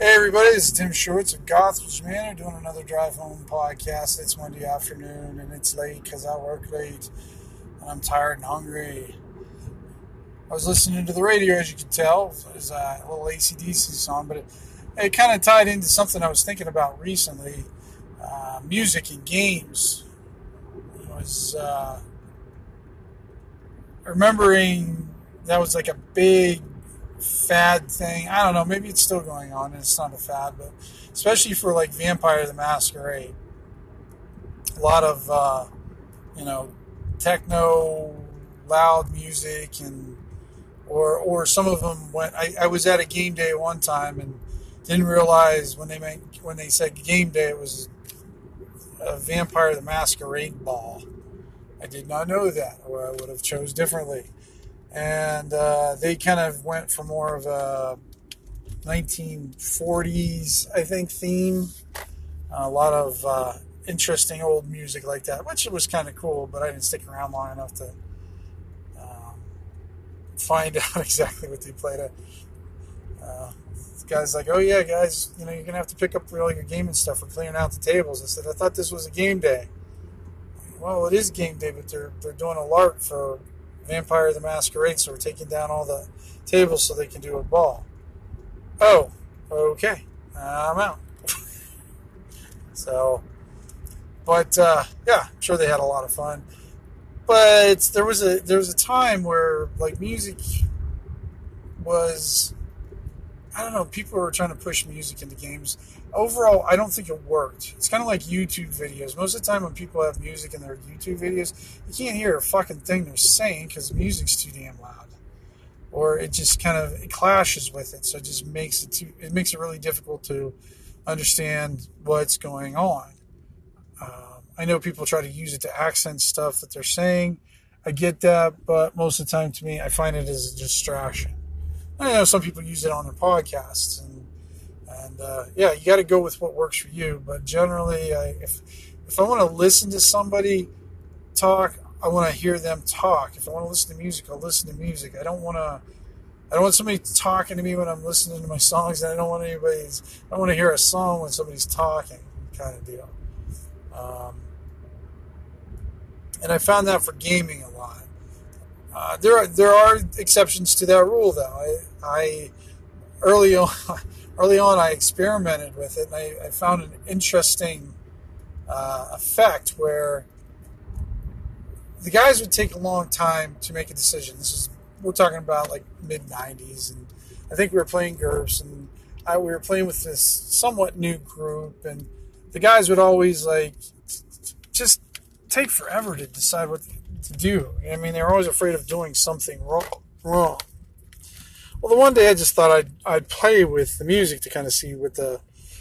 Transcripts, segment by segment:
Hey everybody, this is Tim Shorts of Gothridge Manor doing another drive home podcast. It's Monday afternoon and it's late because I work late and I'm tired and hungry. I was listening to the radio as you can tell. There's a little ACDC song, but it, it kind of tied into something I was thinking about recently uh, music and games. It was uh, remembering that was like a big fad thing. I don't know. Maybe it's still going on and it's not a fad, but especially for like Vampire the Masquerade, a lot of uh, you know techno, loud music, and or or some of them went. I, I was at a game day one time and didn't realize when they when they said game day it was a Vampire the Masquerade ball. I did not know that, or I would have chose differently and uh, they kind of went for more of a 1940s, I think, theme. A lot of uh, interesting old music like that, which was kind of cool, but I didn't stick around long enough to um, find out exactly what they played. At. Uh, guy's like, "Oh yeah, guys, you know you're gonna have to pick up all your gaming stuff. We're clearing out the tables." I said, "I thought this was a game day." Well, it is game day, but they're they're doing a LARP for Vampire the Masquerade, so we're taking down all the tables so they can do a ball. Oh, okay. I'm out. so, but uh, yeah, I'm sure they had a lot of fun. But there was a there was a time where like music was I don't know, people were trying to push music into games. Overall, I don't think it worked. It's kind of like YouTube videos. Most of the time, when people have music in their YouTube videos, you can't hear a fucking thing they're saying because the music's too damn loud, or it just kind of it clashes with it. So it just makes it too. It makes it really difficult to understand what's going on. Um, I know people try to use it to accent stuff that they're saying. I get that, but most of the time, to me, I find it as a distraction. I know some people use it on their podcasts, and and uh, yeah, you got to go with what works for you. But generally, I, if if I want to listen to somebody talk, I want to hear them talk. If I want to listen to music, I'll listen to music. I don't want to. I don't want somebody talking to me when I'm listening to my songs, and I don't want anybody's. I want to hear a song when somebody's talking, kind of deal. Um, and I found that for gaming a lot. Uh, there are there are exceptions to that rule, though. I, I early on early on I experimented with it, and I, I found an interesting uh, effect where the guys would take a long time to make a decision. This is we're talking about like mid '90s, and I think we were playing GURPS, and I, we were playing with this somewhat new group, and the guys would always like just take forever to decide what to do. I mean, they're always afraid of doing something wrong. Wrong. Well, the one day I just thought I'd I'd play with the music to kind of see what the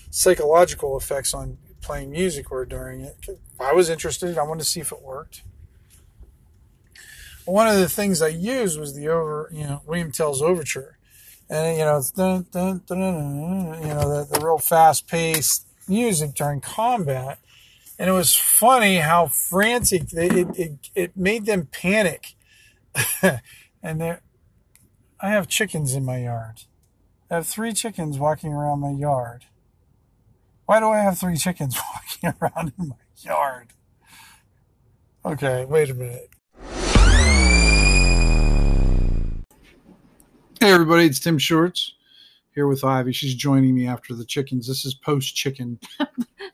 psychological effects on playing music were during it. I was interested. I wanted to see if it worked. one of the things I used was the over, you know, William Tell's Overture, and you know, it's dun, dun, dun, you know, the, the real fast paced music during combat and it was funny how frantic they, it, it, it made them panic. and there, I have chickens in my yard. I have three chickens walking around my yard. Why do I have three chickens walking around in my yard? Okay, wait a minute. Hey everybody, it's Tim Shorts here with Ivy. She's joining me after the chickens. This is post chicken.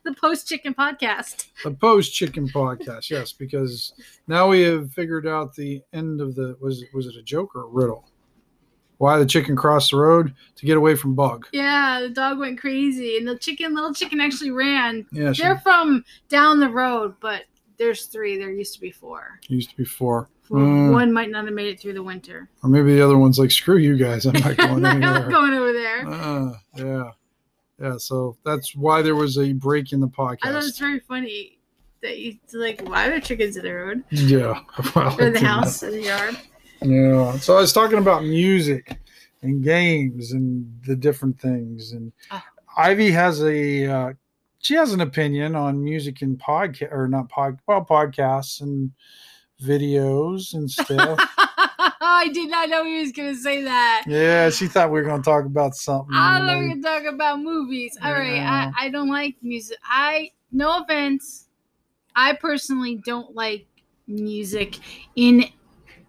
the post chicken podcast. The post chicken podcast, yes, because now we have figured out the end of the was was it a joke or a riddle? Why the chicken crossed the road to get away from Bug? Yeah, the dog went crazy, and the chicken, little chicken, actually ran. Yeah, she, they're from down the road, but there's three. There used to be four. Used to be four. Well, mm. One might not have made it through the winter. Or maybe the other one's like, screw you guys. I'm not going I'm not going over there. Uh, yeah. Yeah. So that's why there was a break in the podcast. I thought it's very funny that you like, why are there chickens in the road? Yeah. Well, or the house or the yard. Yeah. So I was talking about music and games and the different things. And oh. Ivy has a, uh, she has an opinion on music and podcast or not pod, well, podcasts and, videos and stuff. I did not know he was going to say that. Yeah, she thought we were going to talk about something. I thought we were going to talk about movies. All right, Yeah. I, I don't like music. I, no offense, I personally don't like music in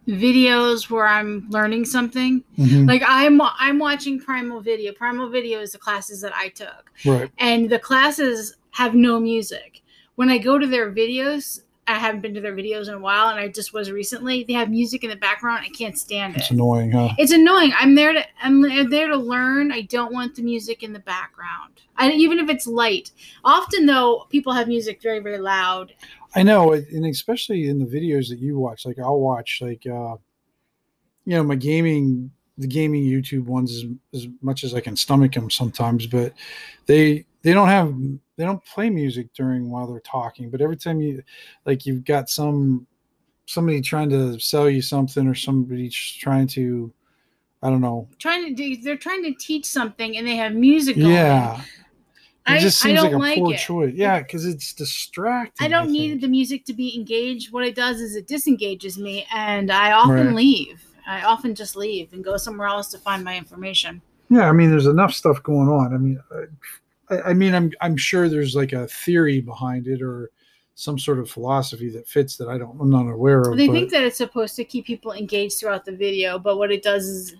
videos where I'm learning something. Mhm, Like I'm I'm watching Primal Video. Primal Video is the classes that I took. right. and the classes have no music. When I go to their videos, I haven't been to their videos in a while, and I just was recently. They have music in the background. I can't stand It's it. It's annoying, huh? It's annoying. I'm there to I'm there to learn. I don't want the music in the background. I, even if it's light. Often though, people have music very very loud. I know, and especially in the videos that you watch, like I'll watch, like uh, you know, my gaming, the gaming YouTube ones, as, as much as I can stomach them sometimes, but they they don't have they don't play music during while they're talking. But every time you like, you've got some somebody trying to sell you something, or somebody trying to, I don't know, Trying to do, they're trying to teach something, and they have music. Going. yeah. It I, just I seems don't like a like poor it. choice. Yeah, because it's distracting. I don't think. need the music to be engaged. What it does is it disengages me, and I often Right. leave. I often just leave and go somewhere else to find my information. Yeah, I mean, there's enough stuff going on. I mean, I, mean, I'm I'm sure there's like a theory behind it or some sort of philosophy that fits that I don't I'm not aware of. They but- think that it's supposed to keep people engaged throughout the video, but what it does is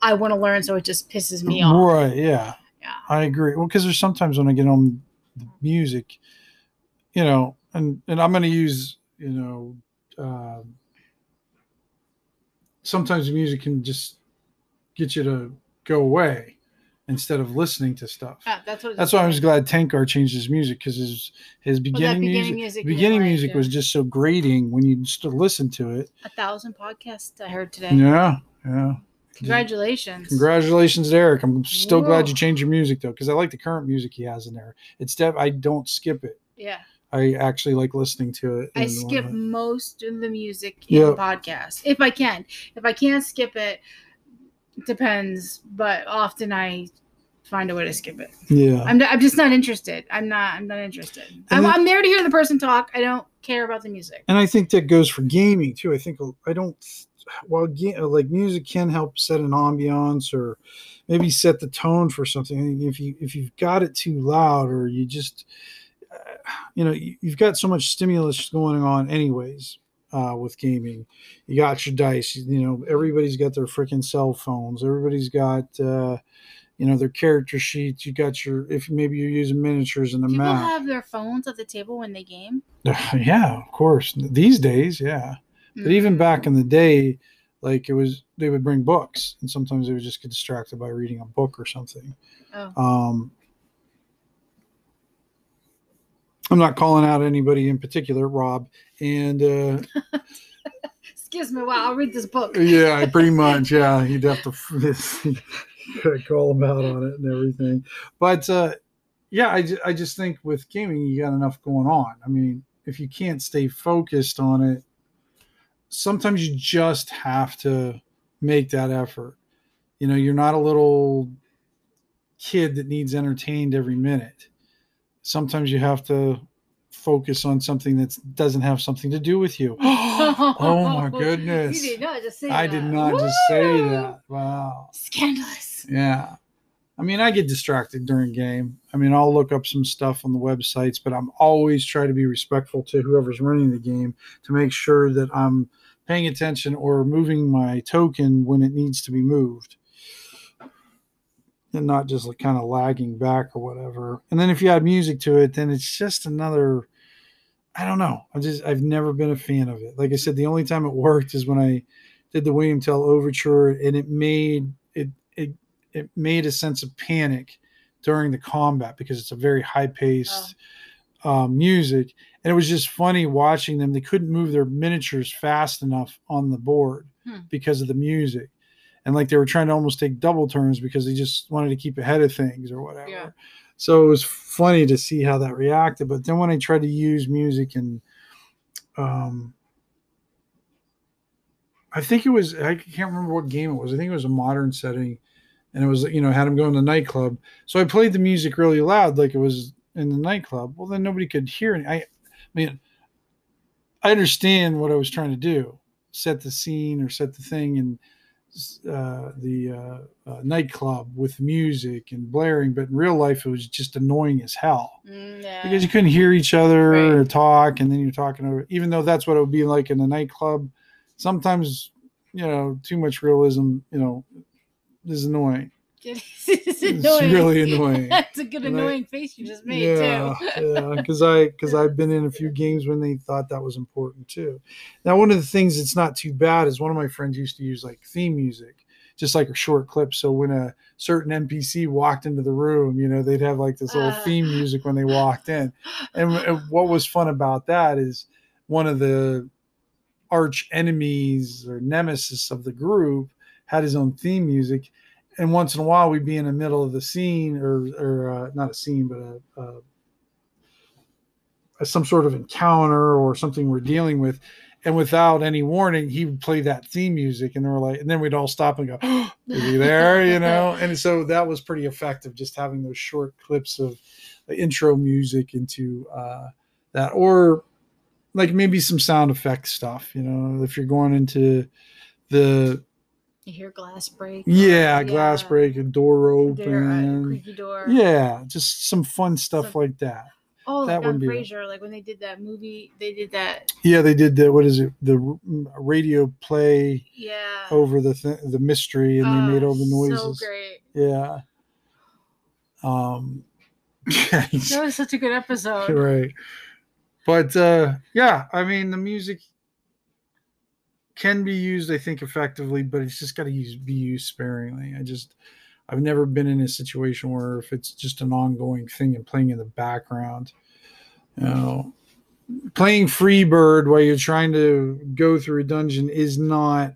I want to learn, so it just pisses me off. Right? Yeah, Yeah. I agree. Well, because there's sometimes when I get on the music, you know, and and I'm going to use you know, uh, sometimes the music can just get you to go away instead of listening to stuff. Ah, that's what. That's why I was glad Tenkar changed his music because his his beginning, beginning music, music beginning music like was just so grating when you just listen to it. a thousand podcasts I heard today. Yeah, yeah. Congratulations. Congratulations, Eric. I'm still glad you changed your music though because I like the current music he has in there. It's def- I don't skip it. Yeah, I actually like listening to it. I skip most of the music in Yeah. the podcast if I can. If I can't skip it, depends. But often I find a way to skip it. Yeah, I'm, I'm just not interested. I'm not. I'm not interested. I'm, I'm there to hear the person talk. I don't care about the music. and I think that goes for gaming too. I think I don't. While like music can help set an ambiance or maybe set the tone for something. If you if you've got it too loud or you just uh, you know you've got so much stimulus going on anyways uh, with gaming. You got your dice. You know everybody's got their freaking cell phones. Everybody's got. Uh, you know their character sheets. You got your if maybe you're using miniatures and a People map. have their phones at the table when they game. yeah, of course. These days, yeah. But even Mm. back in the day, like it was, they would bring books, and sometimes they would just get distracted by reading a book or something. Oh. Um, I'm not calling out anybody in particular, Rob, and uh, Excuse me, wow, I'll read this book. yeah, pretty much, yeah, you'd have to call them out on it and everything. But uh, yeah, I, I just think with gaming, you got enough going on. I mean, if you can't stay focused on it, sometimes you just have to make that effort. You know, you're not a little kid that needs entertained every minute. Sometimes you have to focus on something that doesn't have something to do with you. oh my goodness. You did not just say I that. did not just say that. Wow. Scandalous. Yeah. I mean, I get distracted during game. I mean, I'll look up some stuff on the websites, but I'm always trying to be respectful to whoever's running the game to make sure that I'm paying attention or moving my token when it needs to be moved. And not just like kind of lagging back or whatever. And then if you add music to it, then it's just another I don't know. I just I've never been a fan of it. Like I said, the only time it worked is when I did the William Tell overture and it made it it it made a sense of panic during the combat because it's a very high paced um, music and it was just funny watching them they couldn't move their miniatures fast enough on the board Hmm. because of the music and like they were trying to almost take double turns because they just wanted to keep ahead of things or whatever Yeah. so it was funny to see how that reacted but then when i tried to use music and um I think it was I can't remember what game it was. I think it was a modern setting, and it was you know had him go in the nightclub. So I played the music really loud, like it was in the nightclub. Well, then nobody could hear it. I, I mean, I understand what I was trying to do, set the scene or set the thing in uh, the uh, uh, nightclub with music and blaring, but in real life it was just annoying as hell Mm, yeah. because you couldn't hear each other Right. or talk, and then you're talking over. Even though that's what it would be like in a nightclub, sometimes you know too much realism, you know, is annoying. It's, It's annoying. really annoying. That's a good And I- annoying face you just made yeah, too. yeah, because I because I've been in a few games when they thought that was important too. Now, one of the things that's not too bad is one of my friends used to use like theme music, just like a short clip. So when a certain NPC walked into the room, you know, they'd have like this little Uh. theme music when they walked in. And, and what was fun about that is one of the arch enemies or nemesis of the group had his own theme music and once in a while we'd be in the middle of the scene or or uh, not a scene but a, a, a some sort of encounter or something we're dealing with. And without any warning he would play that theme music and we're like and then we'd all stop and go is he there? You know? And so that was pretty effective just having those short clips of intro music into uh, that. Or like maybe some sound effect stuff you know? If you're going into the You hear glass break. yeah, glass break, a door Door, uh, open. creaky door. Yeah, just some fun stuff So- like that. Oh, That would be it. Frasier, like when they did that movie, they did that. Yeah, they did the what is it? The radio play Yeah. over the th- the mystery, and they made all the Oh, noises. So great. Yeah. Um. That was such a good episode. right. But uh, yeah, I mean the music can be used, I think, effectively, but it's just got to use be used sparingly. I just I've never been in a situation where if it's just an ongoing thing and playing in the background, you know, playing Freebird while you're trying to go through a dungeon is not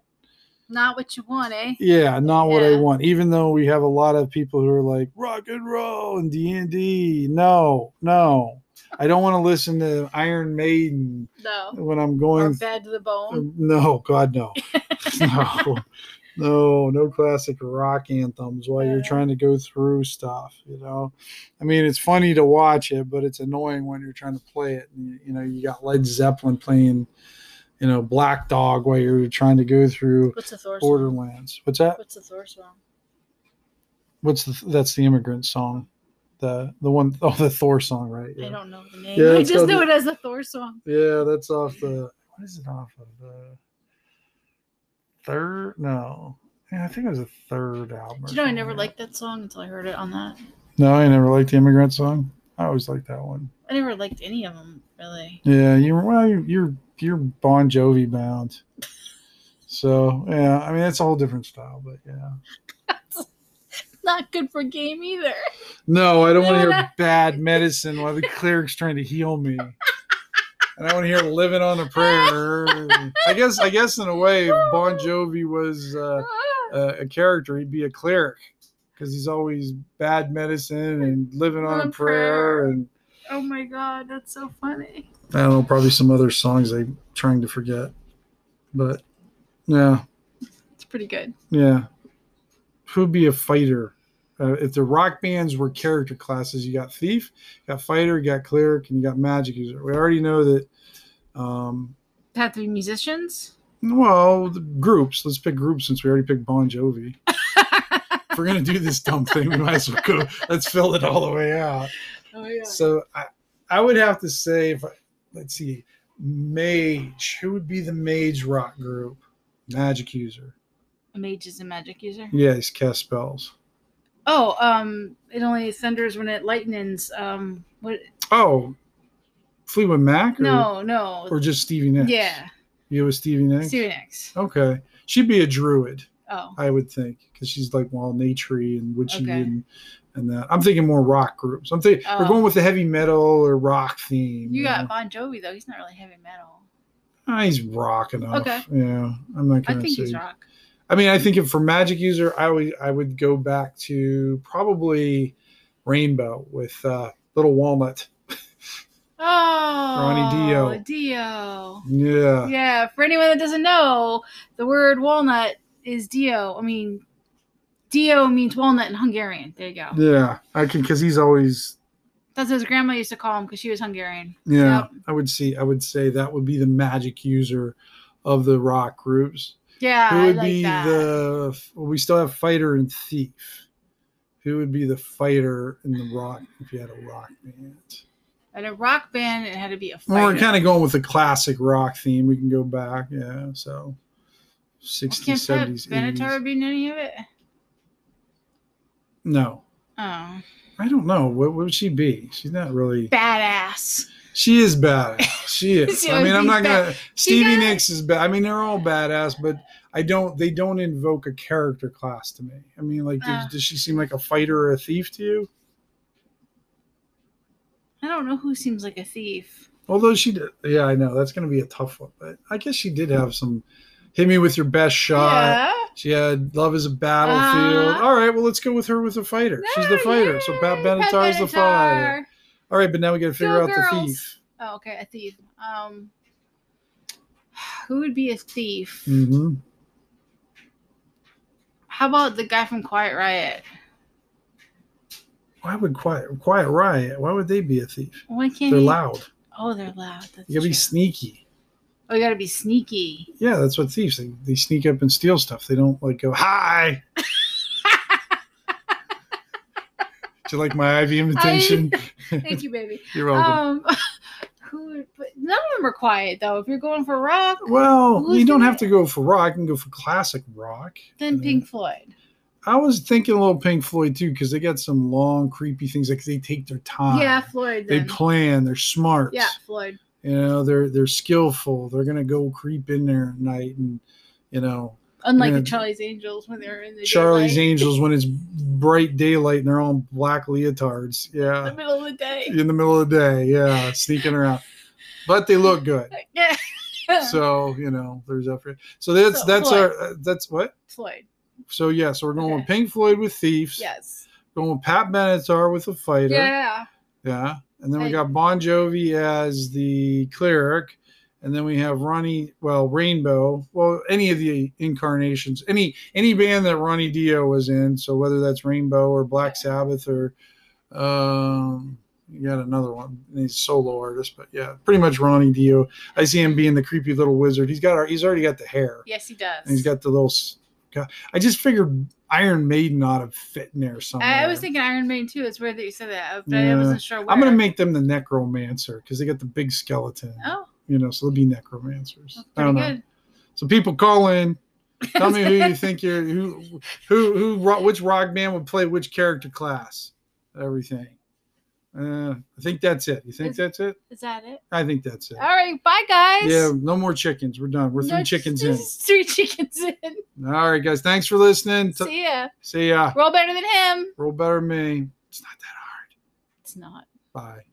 Not what you want, eh? yeah, not what I want. Even though we have a lot of people who are like rock and roll and D and D. No, no, I don't want to listen to Iron Maiden No. when I'm going. Or bad to the bone. Um, no, God, no, no, no, no classic rock anthems while you're trying to go through stuff. You know, I mean, it's funny to watch it, but it's annoying when you're trying to play it. And, you- know, you got Led Zeppelin playing, you know, Black Dog while you're trying to go through What's the Thor song? Borderlands. What's that? What's the Thor song? What's the that's the immigrant song, the the one oh the Thor song right? Yeah. I don't know the name. Yeah, I just called know the- it as the Thor song. yeah, that's off the what is it off of the third? No, yeah, I think it was a third album. Do you know I never like liked that song until I heard it on that. that. No, I never liked the immigrant song. I always liked that one. I never liked any of them really. Yeah, you're well, you're you're, you're Bon Jovi bound. So yeah, I mean it's a whole different style, but yeah. Not good for game either. No, I don't want to hear bad medicine while the cleric's trying to heal me. And I want to hear living on a prayer. I guess, I guess, in a way, if Bon Jovi was uh, a, a character, he'd be a cleric because he's always bad medicine and living on a prayer. prayer. And oh my god, that's so funny. I don't know, probably some other songs I'm trying to forget. But yeah, It's pretty good. yeah. Who'd be a fighter? Uh, if the rock bands were character classes, you got thief, you got fighter, you got cleric, and you got magic user. We already know that. Um, Have to be musicians. well, the groups. Let's pick groups since we already picked Bon Jovi. if we're gonna do this dumb thing, we might as well go. Let's fill it all the way out. oh yeah. So I, I would have to say, if I, let's see, mage. Who would be the mage rock group? Magic user. A mage is a magic user. Yeah, he's cast spells. Oh, um, it only thunders when it lightens. Um, what? Oh, Fleetwood Mac? Or, No, no. Or just Stevie Nicks? yeah, You with Stevie Nicks? Stevie Nicks. Okay. She'd be a druid, Oh, I would think, because she's like well naturey and witchy Okay. and and that. I'm thinking more rock groups. I'm thinking we're Oh. going with the heavy metal or rock theme. you know? got Bon Jovi though. He's not really heavy metal. Ah, he's rock enough. Okay. Yeah, I'm not I gonna think say. he's rock. I mean, I think if for Magic User, I would I would go back to probably Rainbow with uh, Little Walnut. Oh, Dio. Dio. Yeah, Yeah, for anyone that doesn't know, the word walnut is Dio. I mean, Dio means walnut in Hungarian. There you go. yeah. I can because he's always That's what his grandma used to call him because she was Hungarian. yeah. Yep. I would see. I would say that would be the Magic User of the rock groups. Yeah, Who I would like be that. the? Well, we still have fighter and thief. Who would be the fighter in the rock if you had a rock band? At a rock band, it had to be a Well, we're kind of going with the classic rock theme. We can go back, yeah. So, Well, 60s, Can't Pat 70s, Benatar 80s. be in any of it? No, Oh, I don't know. What, what would she be? She's not really. badass. She is bad. She is. She I mean, I'm not gonna. Stevie Nicks is bad. I mean, they're all badass, but I don't. They don't invoke a character class to me. I mean, like, does, Uh. does she seem like a fighter or a thief to you? I don't know who seems like a thief. Although she did. Yeah, I know that's gonna be a tough one, but I guess she did have some. Hit me with your best shot. yeah. She had love is a battlefield. Uh, All right, well, let's go with her with a fighter. She's the fighter. So Pat yay, Benatar is the fighter. All right, but now we got to figure out the thief. Oh, okay, a thief. Um, who would be a thief? Mm-hmm. How about the guy from Quiet Riot? Why would Quiet Quiet Riot? Why would they be a thief? Why can't They're he? loud. Oh, they're loud. That's You gotta be sneaky. Oh, you gotta be sneaky. Yeah, that's what thieves. They, they sneak up and steal stuff. They don't like go hi. Do you like my Ivy invitation? Thank you, baby. You're welcome. Um, who? would- But none of them are quiet though. If you're going for rock, well, you don't have to go for rock. You can go for classic rock. then Mhm. Pink Floyd. I was thinking a little Pink Floyd too because they got some long, creepy things. Like they take their time. yeah, Floyd. They plan. They're smart. yeah, Floyd. You know, they're they're skillful. They're gonna go creep in there at night and you know Unlike Yeah. the Charlie's Angels when they're in the Charlie's daylight, Angels when it's bright daylight and they're all in black leotards. Yeah. In the middle of the day. In the middle of the day. Yeah. Sneaking around. But they look good. Yeah. So, you know, there's effort. So that's So, that's Floyd. our uh, that's what? Floyd. So yeah, so we're going with Pink Floyd with Thieves. Yes. Going with Pat Benatar with a fighter. Yeah. Yeah. And then we I- got Bon Jovi as the cleric. And then we have Ronnie, well, Rainbow, well, any of the incarnations, any any band that Ronnie Dio was in. So whether that's Rainbow or Black Sabbath or um you got another one. He's a solo artist, but yeah, pretty much Ronnie Dio. I see him being the creepy little wizard. He's got our, he's already got the hair. Yes, he does. And he's got the little God, I just figured Iron Maiden ought to fit in there somewhere. I, was thinking Iron Maiden too. It's weird that you said that, but I wasn't sure. Where. I'm gonna make them the necromancer because they got the big skeleton. Oh, You know, so they'll be necromancers. I don't know. good. So people call in. Tell me who you think you're who who who which rock band would play which character class. Everything. Uh, I think that's it. You think Is- that's it? Is that it? I think that's it. All right, bye guys. Yeah, no more chickens. We're done. We're three chickens in. Three chickens in. All right, guys. Thanks for listening. See ya. See ya. Roll better than him. Roll better than me. It's not that hard. It's not. Bye.